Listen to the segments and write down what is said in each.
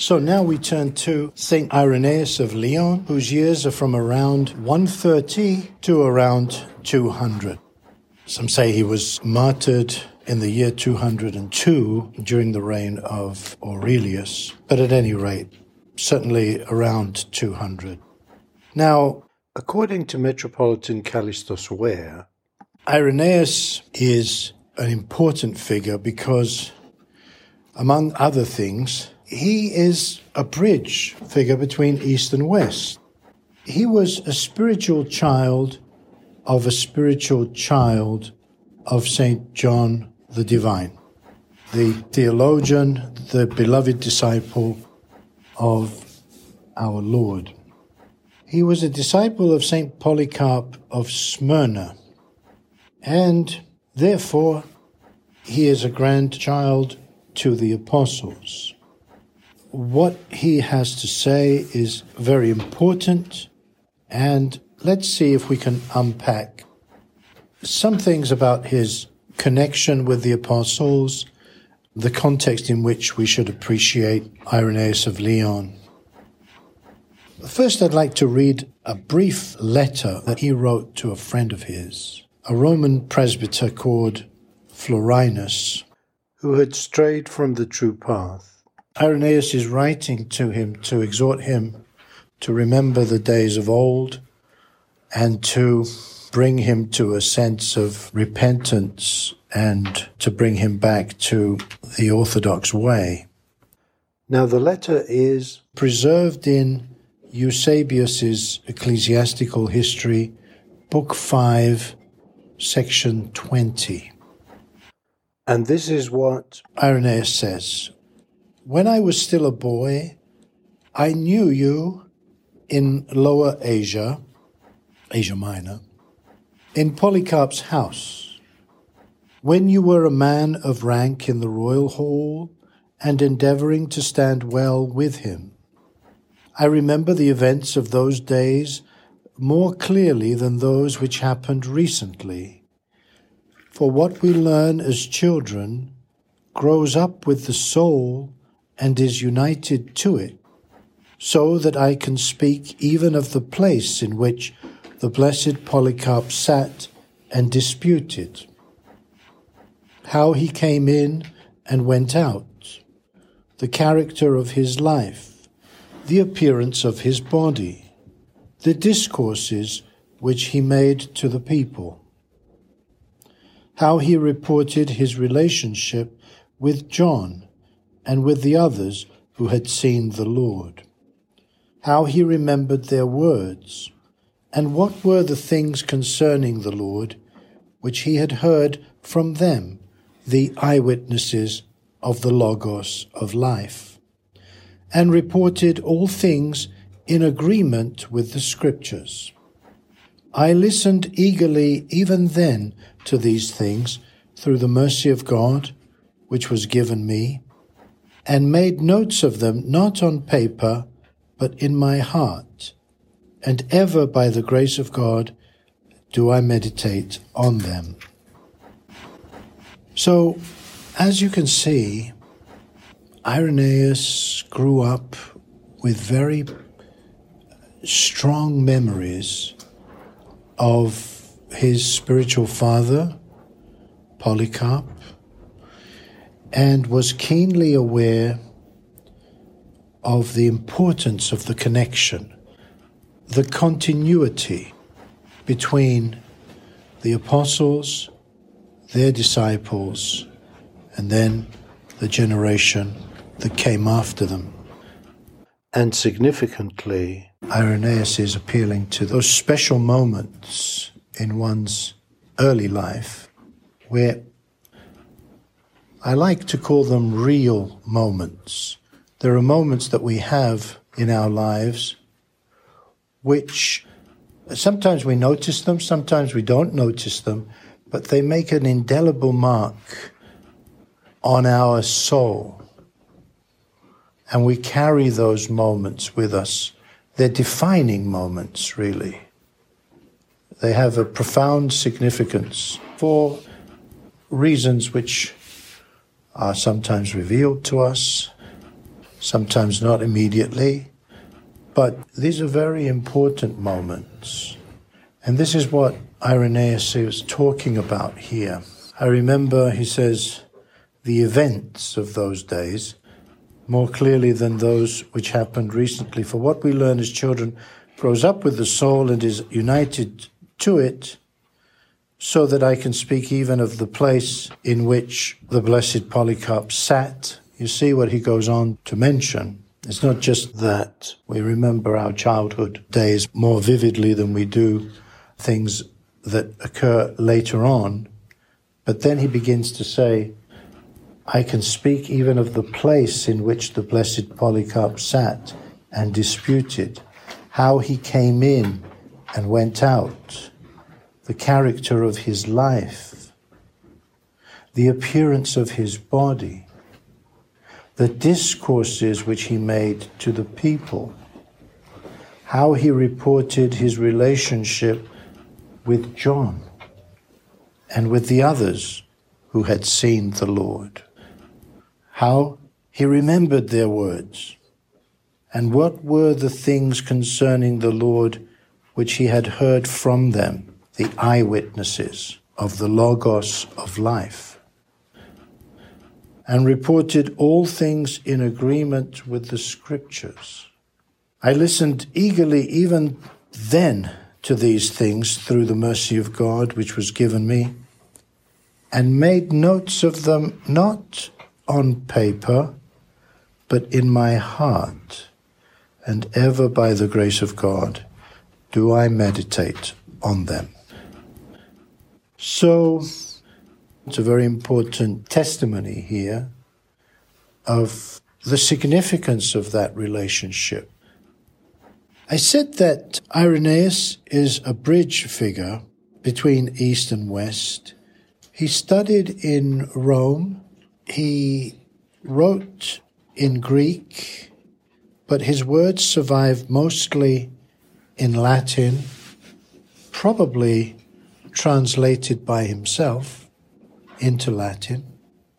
So now we turn to St. Irenaeus of Lyon, whose years are from around 130 to around 200. Some say he was martyred in the year 202 during the reign of Aurelius, but at any rate, certainly around 200. Now, according to Metropolitan Kallistos Ware, Irenaeus is an important figure because, among other things, he is a bridge figure between East and West. He was a spiritual child of a spiritual child of St. John the Divine, the theologian, the beloved disciple of our Lord. He was a disciple of St. Polycarp of Smyrna, and therefore he is a grandchild to the apostles what he has to say is very important, and let's see if we can unpack some things about his connection with the apostles, the context in which we should appreciate Irenaeus of Lyon. First, I'd like to read a brief letter that he wrote to a friend of his, a Roman presbyter called Florinus, who had strayed from the true path. Irenaeus is writing to him to exhort him to remember the days of old and to bring him to a sense of repentance and to bring him back to the Orthodox way. Now, the letter is preserved in Eusebius's Ecclesiastical History, Book 5, Section 20. And this is what Irenaeus says when I was still a boy, I knew you in Lower Asia, Asia Minor, in Polycarp's house, when you were a man of rank in the royal hall and endeavoring to stand well with him. I remember the events of those days more clearly than those which happened recently. For what we learn as children grows up with the soul and is united to it, so that I can speak even of the place in which the blessed Polycarp sat and disputed, how he came in and went out, the character of his life, the appearance of his body, the discourses which he made to the people, how he reported his relationship with John and with the others who had seen the Lord. How he remembered their words, and what were the things concerning the Lord which he had heard from them, the eyewitnesses of the Logos of life, and reported all things in agreement with the Scriptures. I listened eagerly even then to these things through the mercy of God, which was given me and made notes of them not on paper, but in my heart. And ever by the grace of God do I meditate on them. So, as you can see, Irenaeus grew up with very strong memories of his spiritual father, Polycarp, and was keenly aware of the importance of the connection, the continuity between the apostles, their disciples, and then the generation that came after them. And significantly, Irenaeus is appealing to those special moments in one's early life where I like to call them real moments. There are moments that we have in our lives which sometimes we notice them, sometimes we don't notice them, but they make an indelible mark on our soul. And we carry those moments with us. They're defining moments, really. They have a profound significance for reasons which are sometimes revealed to us, sometimes not immediately, but these are very important moments. And this is what Irenaeus is talking about here. I remember, he says, the events of those days more clearly than those which happened recently. For what we learn as children grows up with the soul and is united to it, so that I can speak even of the place in which the blessed Polycarp sat. You see what he goes on to mention. It's not just that we remember our childhood days more vividly than we do things that occur later on, but then he begins to say, I can speak even of the place in which the blessed Polycarp sat and disputed, how he came in and went out, the character of his life, the appearance of his body, the discourses which he made to the people, how he reported his relationship with John and with the others who had seen the Lord how he remembered their words, and what were the things concerning the Lord which he had heard from them, the eyewitnesses of the Logos of life, and reported all things in agreement with the Scriptures. I listened eagerly even then to these things through the mercy of God which was given me, and made notes of them not on paper, but in my heart, and ever by the grace of God do I meditate on them. So, it's a very important testimony here of the significance of that relationship. I said that Irenaeus is a bridge figure between East and West. He studied in Rome he wrote in Greek, but his words survive mostly in Latin, probably translated by himself into Latin.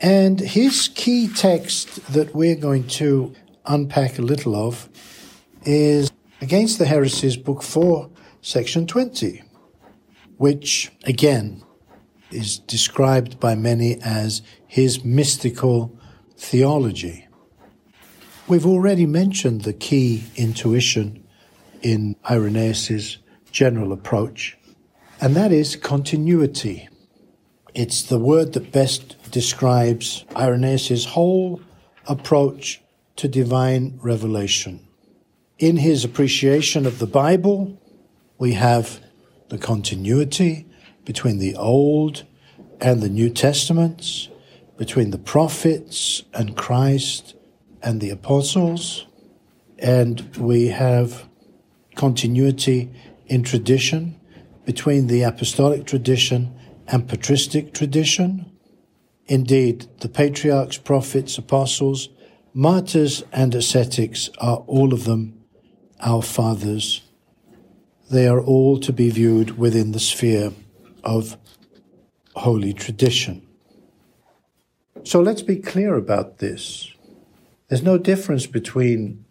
And his key text that we're going to unpack a little of is Against the Heresies, Book 4, Section 20, which again is described by many as his mystical theology. We've already mentioned the key intuition in Irenaeus' general approach, and that is continuity. It's the word that best describes Irenaeus' whole approach to divine revelation. In his appreciation of the Bible, we have the continuity between the Old and the New Testaments, between the prophets and Christ and the apostles, and we have continuity in tradition between the apostolic tradition and patristic tradition. Indeed, the patriarchs, prophets, apostles, martyrs, and ascetics are all of them our fathers. They are all to be viewed within the sphere of holy tradition. So let's be clear about this. There's no difference between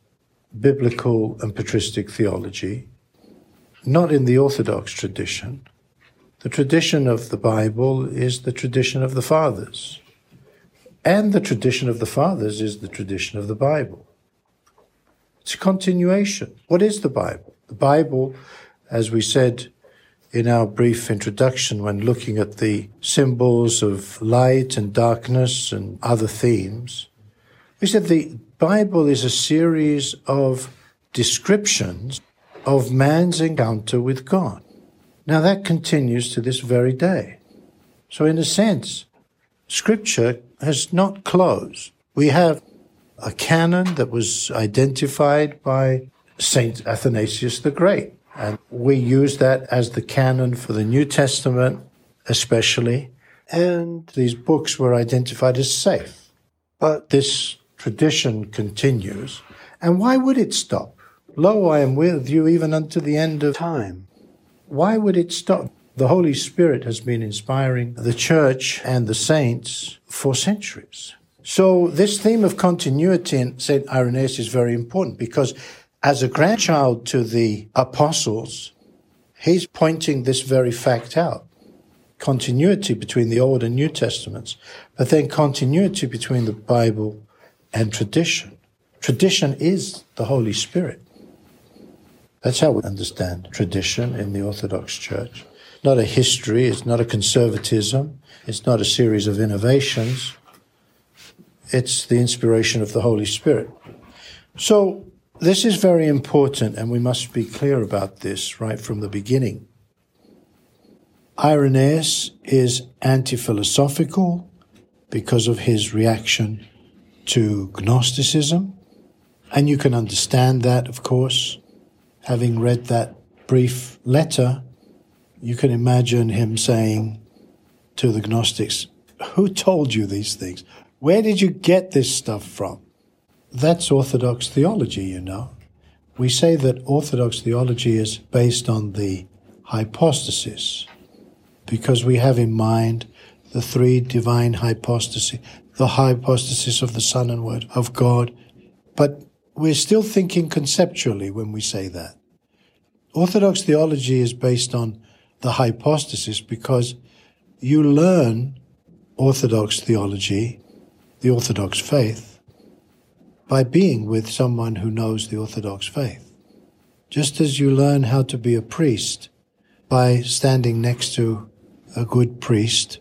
biblical and patristic theology, not in the Orthodox tradition. The tradition of the Bible is the tradition of the fathers. And the tradition of the fathers is the tradition of the Bible. It's a continuation. What is the Bible? The Bible, as we said in our brief introduction when looking at the symbols of light and darkness and other themes. We said the Bible is a series of descriptions of man's encounter with God. Now that continues to this very day. So in a sense, scripture has not closed. We have a canon that was identified by Saint Athanasius the Great. And we use that as the canon for the New Testament, especially. And these books were identified as safe. But this tradition continues. And why would it stop? Lo, I am with you even unto the end of time. Why would it stop? The Holy Spirit has been inspiring the church and the saints for centuries. So this theme of continuity in St. Irenaeus is very important because as a grandchild to the apostles, he's pointing this very fact out. Continuity between the Old and New Testaments, but then continuity between the Bible and tradition. Tradition is the Holy Spirit. That's how we understand tradition in the Orthodox Church. Not a history, it's not a conservatism, it's not a series of innovations. It's the inspiration of the Holy Spirit. So, this is very important, and we must be clear about this right from the beginning. Irenaeus is anti philosophical because of his reaction to Gnosticism. And you can understand that, of course. Having read that brief letter, you can imagine him saying to the Gnostics, Who told you these things? Where did you get this stuff from? That's Orthodox theology, you know. We say that Orthodox theology is based on the hypostasis because we have in mind the three divine hypostases, the hypostasis of the Son and Word of God. But we're still thinking conceptually when we say that. Orthodox theology is based on the hypostasis because you learn Orthodox theology the Orthodox faith by being with someone who knows the Orthodox faith. Just as you learn how to be a priest by standing next to a good priest,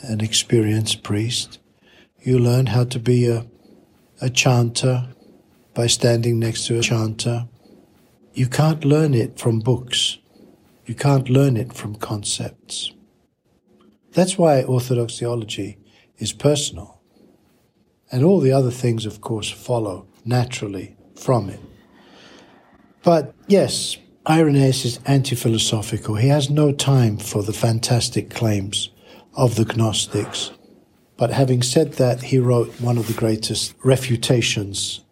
an experienced priest, you learn how to be a, a chanter by standing next to a chanter. You can't learn it from books. You can't learn it from concepts. That's why Orthodox theology is personal. And all the other things, of course, follow naturally from it. But yes, Irenaeus is anti philosophical. He has no time for the fantastic claims of the Gnostics. But having said that, he wrote one of the greatest refutations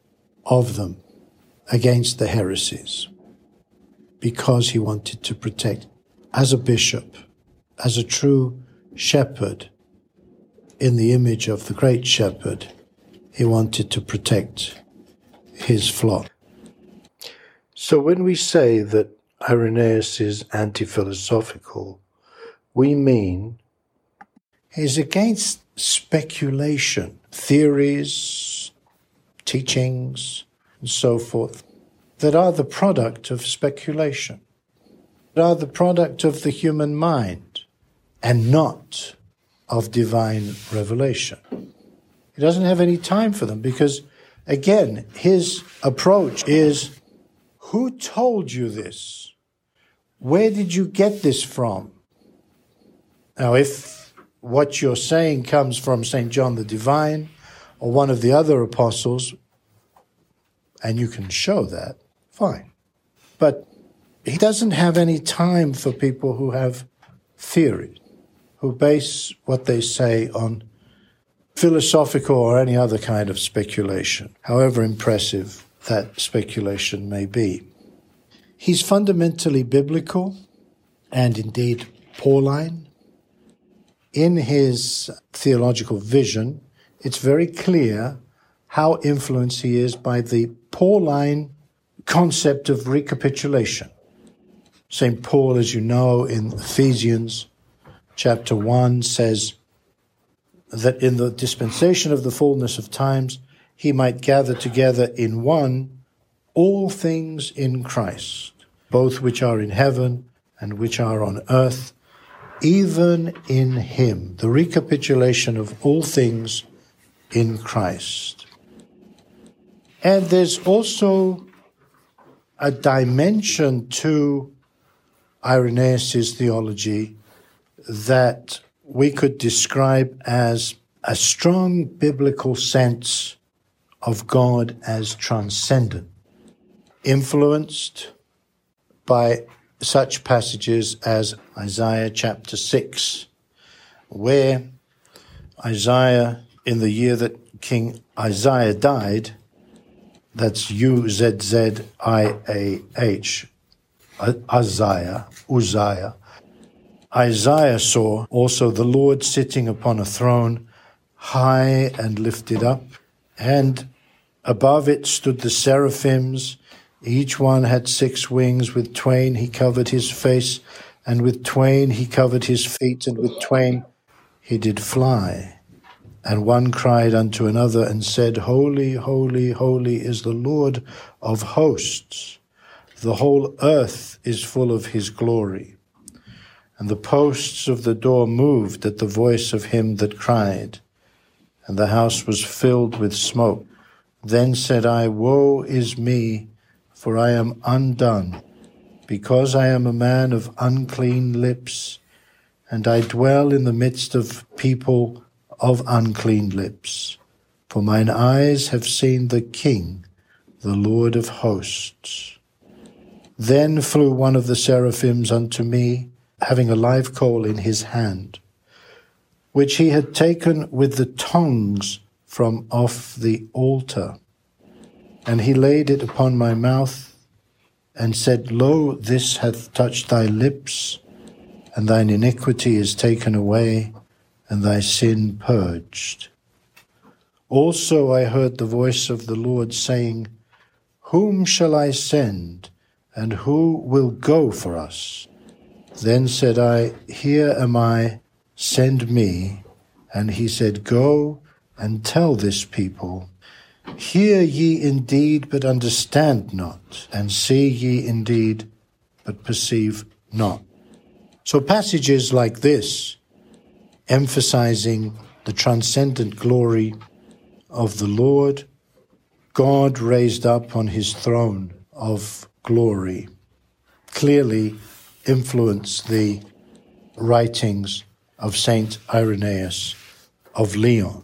of them against the heresies because he wanted to protect, as a bishop, as a true shepherd, in the image of the great shepherd, he wanted to protect his flock. So when we say that Irenaeus is anti philosophical, we mean he's against speculation, theories, teachings, and so forth that are the product of speculation, that are the product of the human mind, and not of divine revelation. He doesn't have any time for them because, again, his approach is who told you this? Where did you get this from? Now, if what you're saying comes from St. John the Divine or one of the other apostles, and you can show that, fine. But he doesn't have any time for people who have theory, who base what they say on philosophical or any other kind of speculation, however impressive that speculation may be. He's fundamentally biblical and indeed Pauline. In his theological vision, it's very clear how influenced he is by the Pauline concept of recapitulation. St. Paul, as you know, in Ephesians chapter 1 says, that in the dispensation of the fullness of times he might gather together in one all things in Christ, both which are in heaven and which are on earth, even in him, the recapitulation of all things in Christ. And there's also a dimension to Irenaeus' theology that we could describe as a strong biblical sense of God as transcendent, influenced by such passages as Isaiah chapter 6, where Uzziah, in the year that King Isaiah died, that's U Z Z I A H, Isaiah, Uzziah, Isaiah saw also the Lord sitting upon a throne, high and lifted up, and above it stood the seraphims. Each one had six wings. With twain he covered his face, and with twain he covered his feet, and with twain he did fly. And one cried unto another and said, Holy, holy, holy is the Lord of hosts. The whole earth is full of his glory. And the posts of the door moved at the voice of him that cried, and the house was filled with smoke. Then said I, Woe is me, for I am undone, because I am a man of unclean lips, and I dwell in the midst of people of unclean lips. For mine eyes have seen the King, the Lord of hosts. Then flew one of the seraphims unto me, having a live coal in his hand, which he had taken with the tongs from off the altar. And he laid it upon my mouth, and said, Lo, this hath touched thy lips, and thine iniquity is taken away, and thy sin purged. Also I heard the voice of the Lord saying, Whom shall I send? and who will go for us? Then said I, Here am I, send me. And he said, Go and tell this people, Hear ye indeed, but understand not, and see ye indeed, but perceive not. So passages like this, emphasizing the transcendent glory of the Lord, God raised up on his throne of glory. Clearly influenced the writings of Saint Irenaeus of Lyon.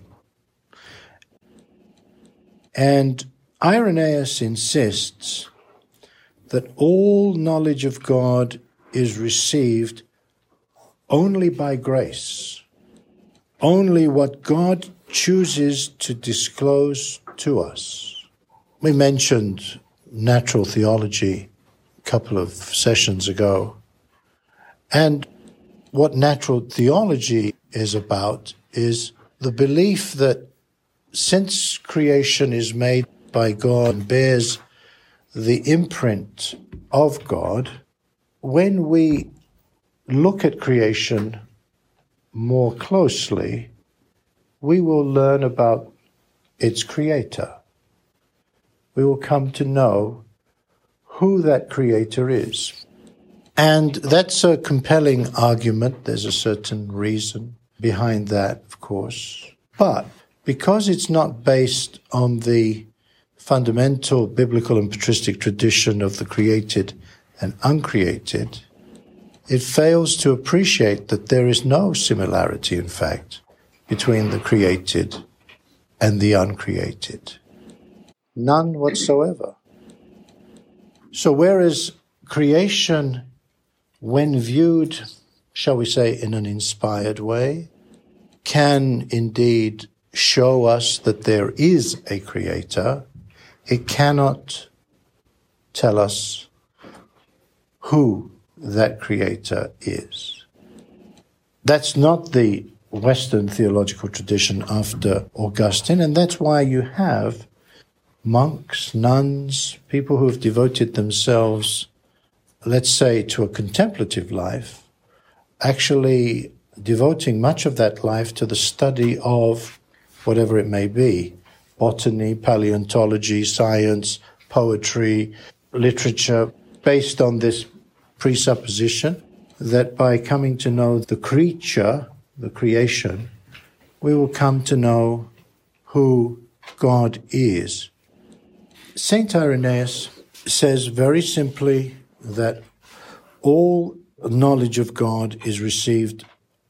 And Irenaeus insists that all knowledge of God is received only by grace, only what God chooses to disclose to us. We mentioned natural theology a couple of sessions ago. And what natural theology is about is the belief that since creation is made by God and bears the imprint of God, when we look at creation more closely, we will learn about its creator we will come to know who that creator is. And that's a compelling argument. There's a certain reason behind that, of course. But because it's not based on the fundamental biblical and patristic tradition of the created and uncreated, it fails to appreciate that there is no similarity, in fact, between the created and the uncreated. None whatsoever. So, whereas creation, when viewed, shall we say, in an inspired way, can indeed show us that there is a creator, it cannot tell us who that creator is. That's not the Western theological tradition after Augustine, and that's why you have monks, nuns, people who have devoted themselves, let's say, to a contemplative life, actually devoting much of that life to the study of whatever it may be botany, paleontology, science, poetry, literature, based on this presupposition that by coming to know the creature, the creation, we will come to know who God is. Saint Irenaeus says very simply that all knowledge of God is received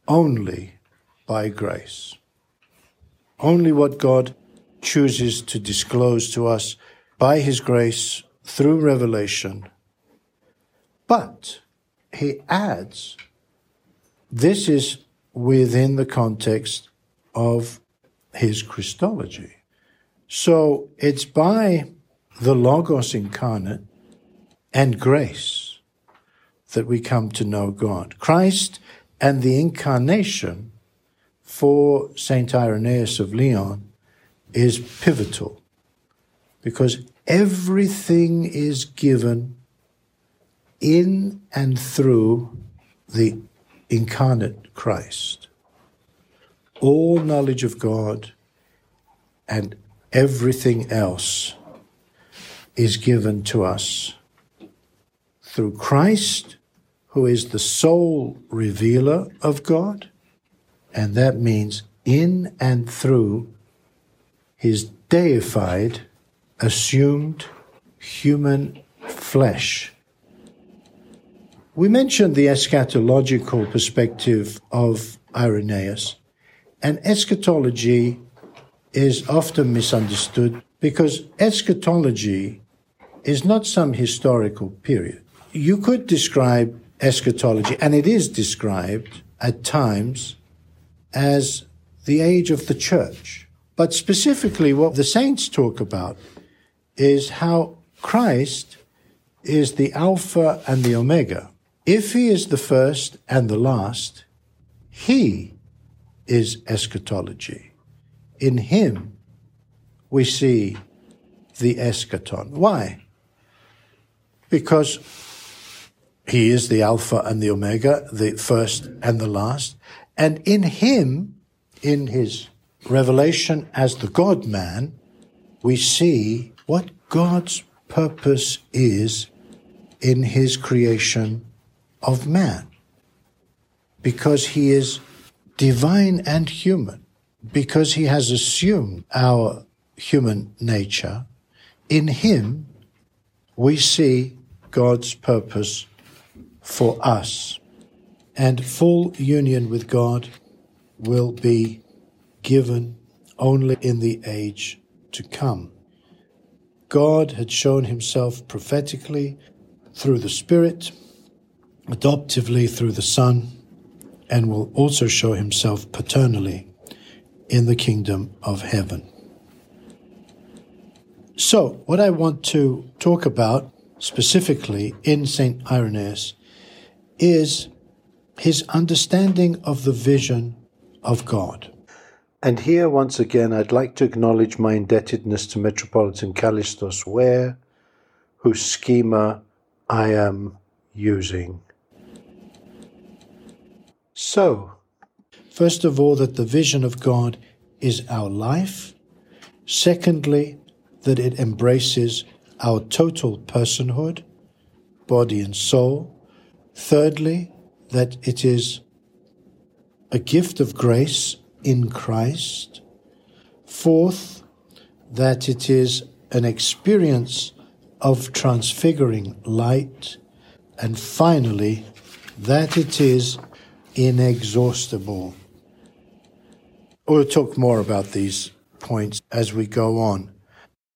only by grace. Only what God chooses to disclose to us by His grace through revelation. But he adds, this is within the context of his Christology. So it's by the Logos incarnate, and grace that we come to know God. Christ and the incarnation for Saint Irenaeus of Lyon is pivotal because everything is given in and through the incarnate Christ. All knowledge of God and everything else is given to us through Christ, who is the sole revealer of God, and that means in and through his deified, assumed human flesh. We mentioned the eschatological perspective of Irenaeus, and eschatology is often misunderstood because eschatology is not some historical period. You could describe eschatology, and it is described at times as the age of the church. But specifically, what the saints talk about is how Christ is the Alpha and the Omega. If he is the first and the last, he is eschatology. In him, we see the eschaton. Why? Because he is the Alpha and the Omega, the first and the last. And in him, in his revelation as the God man, we see what God's purpose is in his creation of man. Because he is divine and human, because he has assumed our human nature, in him we see God's purpose for us. And full union with God will be given only in the age to come. God had shown himself prophetically through the Spirit, adoptively through the Son, and will also show himself paternally in the kingdom of heaven. So, what I want to talk about specifically in St. Irenaeus is his understanding of the vision of God. And here, once again, I'd like to acknowledge my indebtedness to Metropolitan Kallistos Ware, whose schema I am using. So, first of all, that the vision of God is our life. Secondly, that it embraces our total personhood, body and soul. Thirdly, that it is a gift of grace in Christ. Fourth, that it is an experience of transfiguring light. And finally, that it is inexhaustible. We'll talk more about these points as we go on.